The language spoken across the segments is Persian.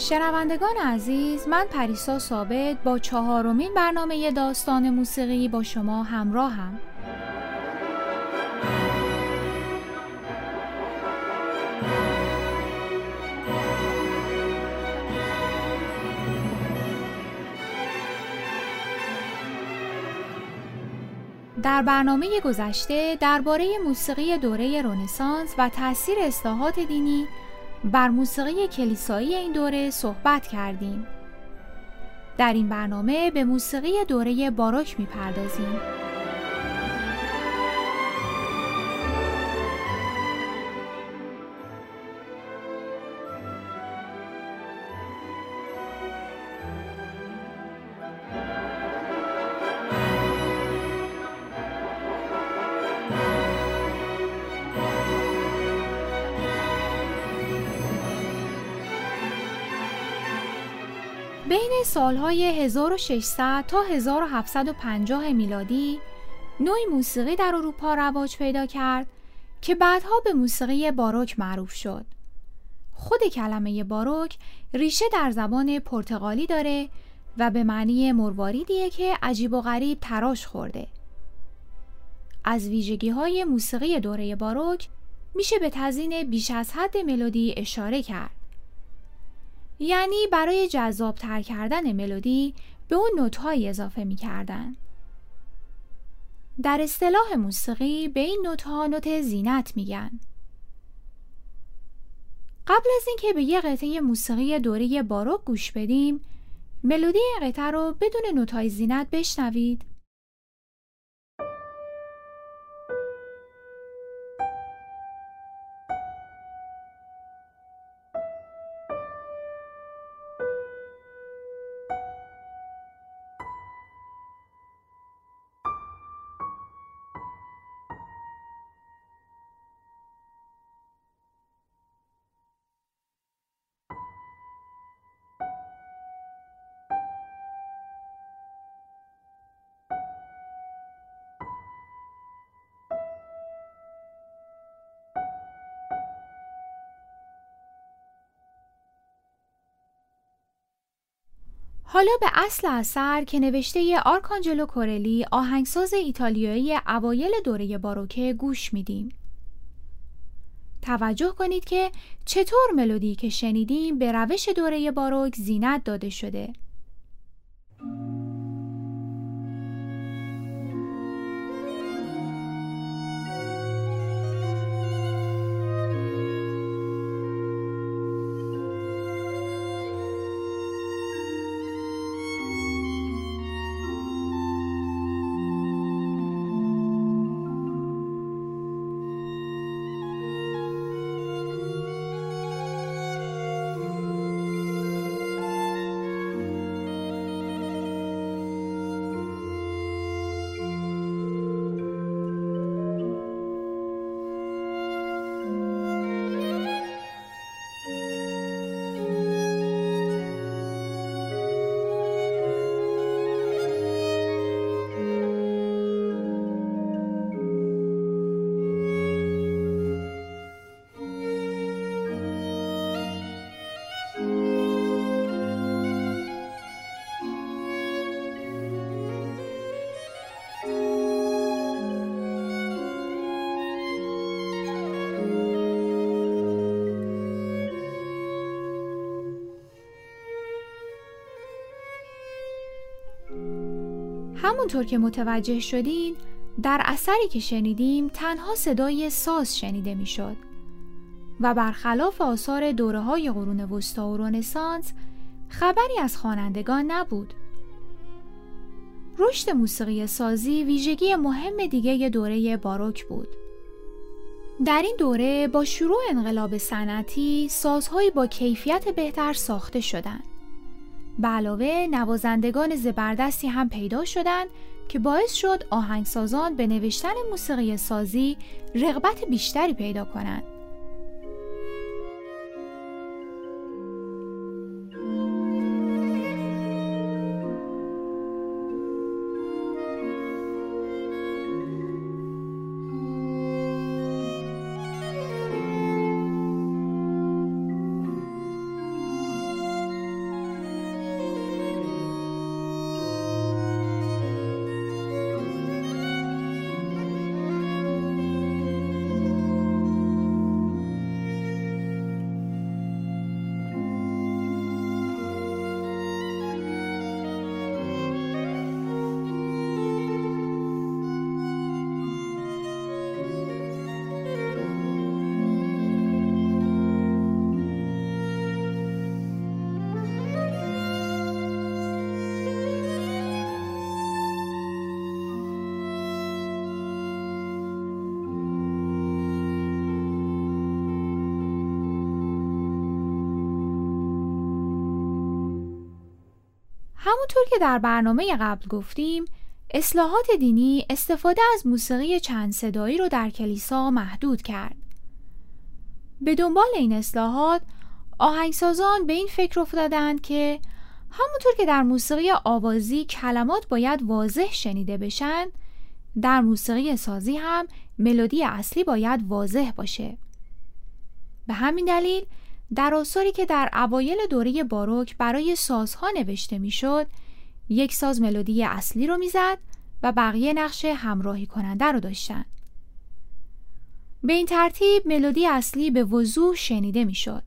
شنوندگان عزیز من پریسا ثابت با چهارمین برنامه داستان موسیقی با شما همراهم. در برنامه گذشته درباره موسیقی دوره رنسانس و تاثیر اصلاحات دینی بر موسیقی کلیسایی این دوره صحبت کردیم. در این برنامه به موسیقی دوره باروک می‌پردازیم. بین سالهای 1600 تا 1750 میلادی نوعی موسیقی در اروپا رواج پیدا کرد که بعدها به موسیقی باروک معروف شد. خود کلمه باروک ریشه در زبان پرتغالی داره و به معنی مرواریدیه که عجیب و غریب تراش خورده. از ویژگی های موسیقی دوره باروک میشه به تزین بیش از حد ملودی اشاره کرد. یعنی برای جذاب تر کردن ملودی به اون نوت‌های اضافه می‌کردن. در اصطلاح موسیقی به این نوت‌ها نوت زینت میگن. قبل از اینکه به یه قطعه موسیقی دوره باروک گوش بدیم، ملودی قطعه رو بدون نوت‌های زینت بشنوید. حالا به اصل اثر که نوشته آرکانجلو کورلی آهنگساز ایتالیایی اوایل دوره باروکه گوش میدیم. توجه کنید که چطور ملودی که شنیدیم به روش دوره باروک زینت داده شده. همونطور که متوجه شدین در اثری که شنیدیم تنها صدای ساز شنیده می‌شد و برخلاف آثار دوره های قرون وسطا و رنسانس خبری از خوانندگان نبود. رشد موسیقی سازی ویژگی مهم دیگه دوره باروک بود. در این دوره با شروع انقلاب صنعتی سازهایی با کیفیت بهتر ساخته شدند. به علاوه نوازندگان زبردستی هم پیدا شدند که باعث شد آهنگسازان به نوشتن موسیقی سازی رغبت بیشتری پیدا کنند. همونطور که در برنامه قبل گفتیم اصلاحات دینی استفاده از موسیقی چند صدایی رو در کلیسا محدود کرد. به دنبال این اصلاحات آهنگسازان به این فکر افتادند که همونطور که در موسیقی آوازی کلمات باید واضح شنیده بشن در موسیقی سازی هم ملودی اصلی باید واضح باشه. به همین دلیل در آثاری که در اوایل دوره باروک برای سازها نوشته می‌شد یک ساز ملودی اصلی رو می‌زد و بقیه نقش همراهی کننده رو داشتن. به این ترتیب ملودی اصلی به وضوح شنیده می‌شد.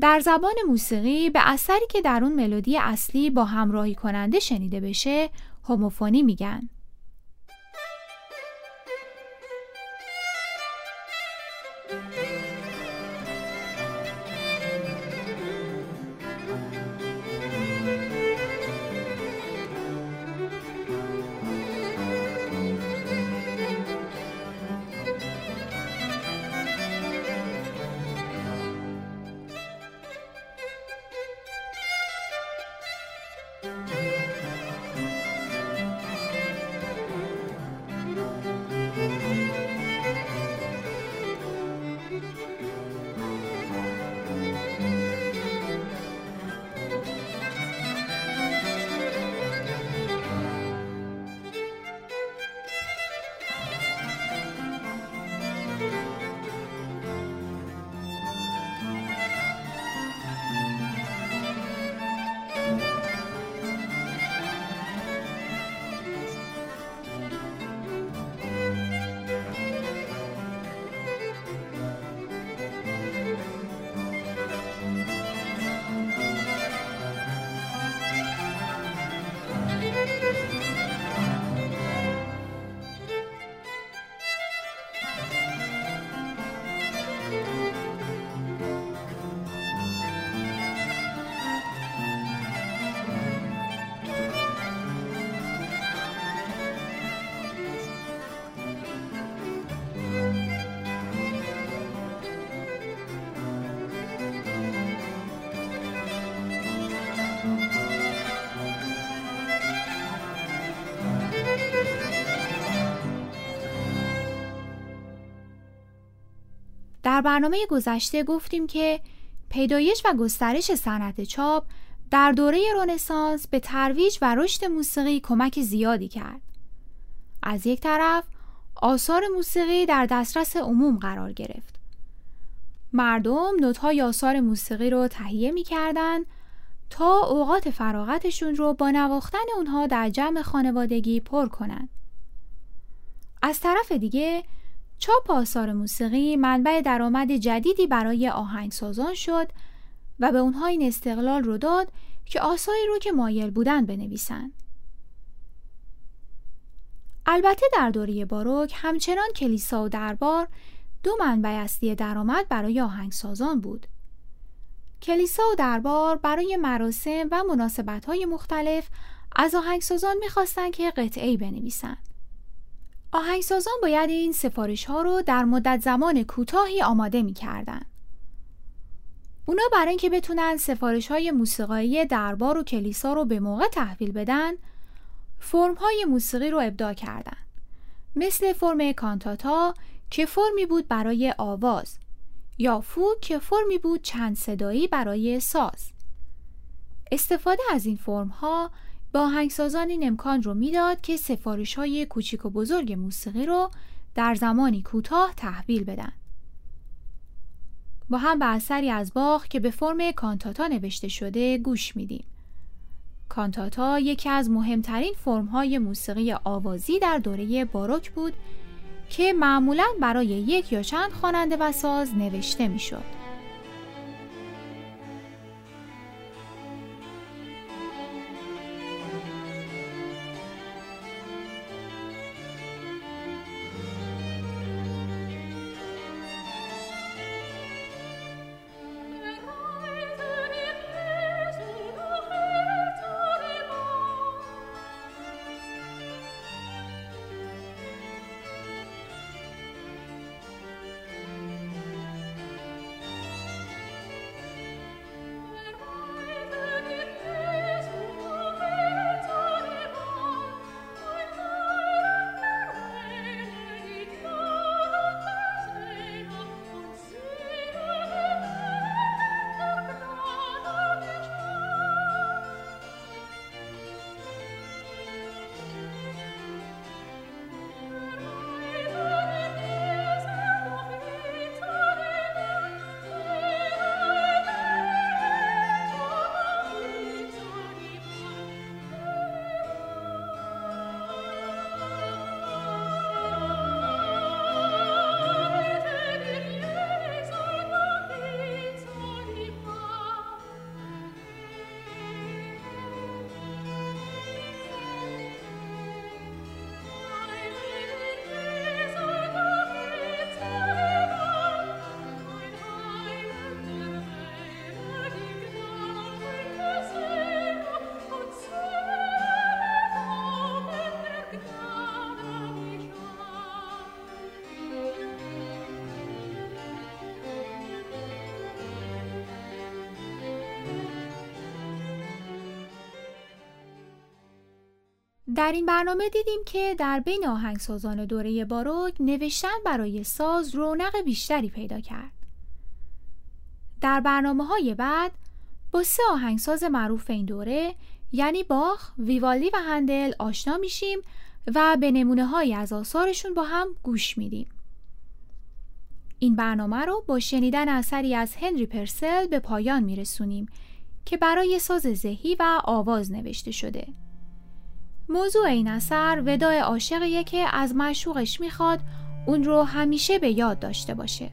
در زبان موسیقی به اثری که در اون ملودی اصلی با همراهی کننده شنیده بشه هوموفونی میگن. در برنامه گذشته گفتیم که پیدایش و گسترش صنعت چاپ در دوره رنسانس به ترویج و رشد موسیقی کمک زیادی کرد. از یک طرف آثار موسیقی در دسترس عموم قرار گرفت. مردم نوت‌های آثار موسیقی رو تهیه می‌کردند تا اوقات فراغتشون رو با نواختن اونها در جمع خانوادگی پر کنند. از طرف دیگه چاپ آثار موسیقی منبع درآمد جدیدی برای آهنگسازان شد و به اونها این استقلال رو داد که آثاری رو که مایل بودن بنویسند. البته در دوره باروک همچنان کلیسا و دربار دو منبع اصلی درآمد برای آهنگسازان بود. کلیسا و دربار برای مراسم و مناسبت‌های مختلف از آهنگسازان می‌خواستند که قطعی بنویسند. آهنگسازان باید این سفارش ها رو در مدت زمان کوتاهی آماده می کردن. اونا برای اینکه بتونن سفارش های موسیقایی دربار و کلیسا رو به موقع تحویل بدن فرم های موسیقی رو ابداع کردن مثل فرم کانتاتا که فرمی بود برای آواز یا فوک که فرمی بود چند صدایی برای ساز استفاده از این فرم ها با آهنگسازان این امکان رو می‌داد که سفارش های کوچیک و بزرگ موسیقی رو در زمانی کوتاه تحویل بدن. با هم به اثری از باخ که به فرم کانتاتا نوشته شده گوش میدیم. کانتاتا یکی از مهمترین فرمهای موسیقی آوازی در دوره باروک بود که معمولا برای یک یا چند خواننده و ساز نوشته می‌شد. در این برنامه دیدیم که در بین آهنگسازان دوره باروک نوشتن برای ساز رونق بیشتری پیدا کرد. در برنامه های بعد با سه آهنگساز معروف این دوره یعنی باخ، ویوالدی و هندل آشنا میشیم و به نمونه های از آثارشون با هم گوش میدیم. این برنامه رو با شنیدن اثری از هنری پرسل به پایان میرسونیم که برای ساز زهی و آواز نوشته شده. موضوع این اثر وداع عاشقیه که از معشوقش می‌خواد اون رو همیشه به یاد داشته باشه.